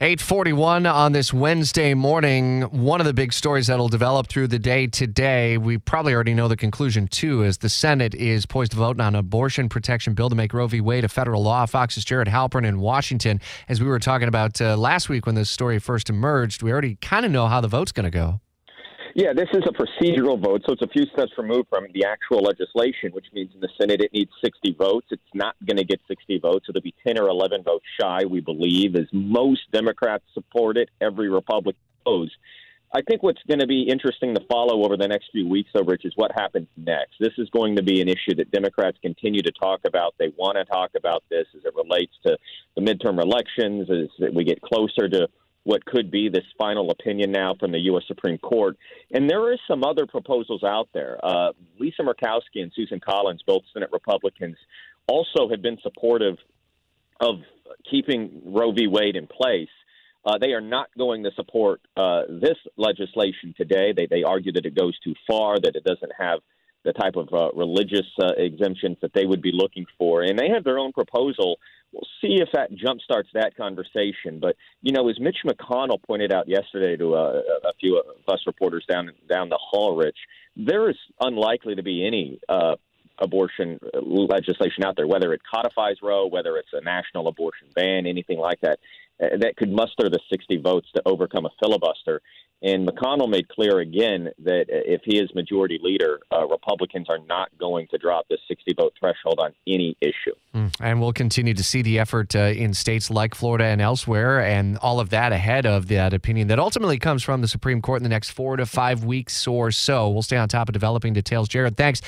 841 on this Wednesday morning. One of the big stories that'll develop through the day today, we probably already know the conclusion too, is the Senate is poised to vote on an abortion protection bill to make Roe v. Wade a federal law. Fox's Jared Halpern in Washington. As we were talking about uh, last week when this story first emerged, we already kind of know how the vote's going to go. Yeah, this is a procedural vote, so it's a few steps removed from the actual legislation, which means in the Senate it needs 60 votes. It's not going to get 60 votes. It'll be 10 or 11 votes shy, we believe, as most Democrats support it, every Republican opposed. I think what's going to be interesting to follow over the next few weeks, though, Rich, is what happens next. This is going to be an issue that Democrats continue to talk about. They want to talk about this as it relates to the midterm elections, as we get closer to what could be this final opinion now from the U.S. Supreme Court. And there is some other proposals out there. Uh, Lisa Murkowski and Susan Collins, both Senate Republicans, also have been supportive of keeping Roe v. Wade in place. Uh, they are not going to support uh, this legislation today. They, they argue that it goes too far, that it doesn't have the type of uh, religious uh, exemptions that they would be looking for. And they have their own proposal we'll see if that jumpstarts that conversation. But you know, as Mitch McConnell pointed out yesterday to uh, a few of us reporters down down the hall, Rich, there is unlikely to be any uh, abortion legislation out there, whether it codifies Roe, whether it's a national abortion ban, anything like that, uh, that could muster the 60 votes to overcome a filibuster. And McConnell made clear again that if he is majority leader, uh, Republicans are not going to drop this 60 vote threshold on any issue. Mm. And we'll continue to see the effort uh, in states like Florida and elsewhere, and all of that ahead of that opinion that ultimately comes from the Supreme Court in the next four to five weeks or so. We'll stay on top of developing details. Jared, thanks.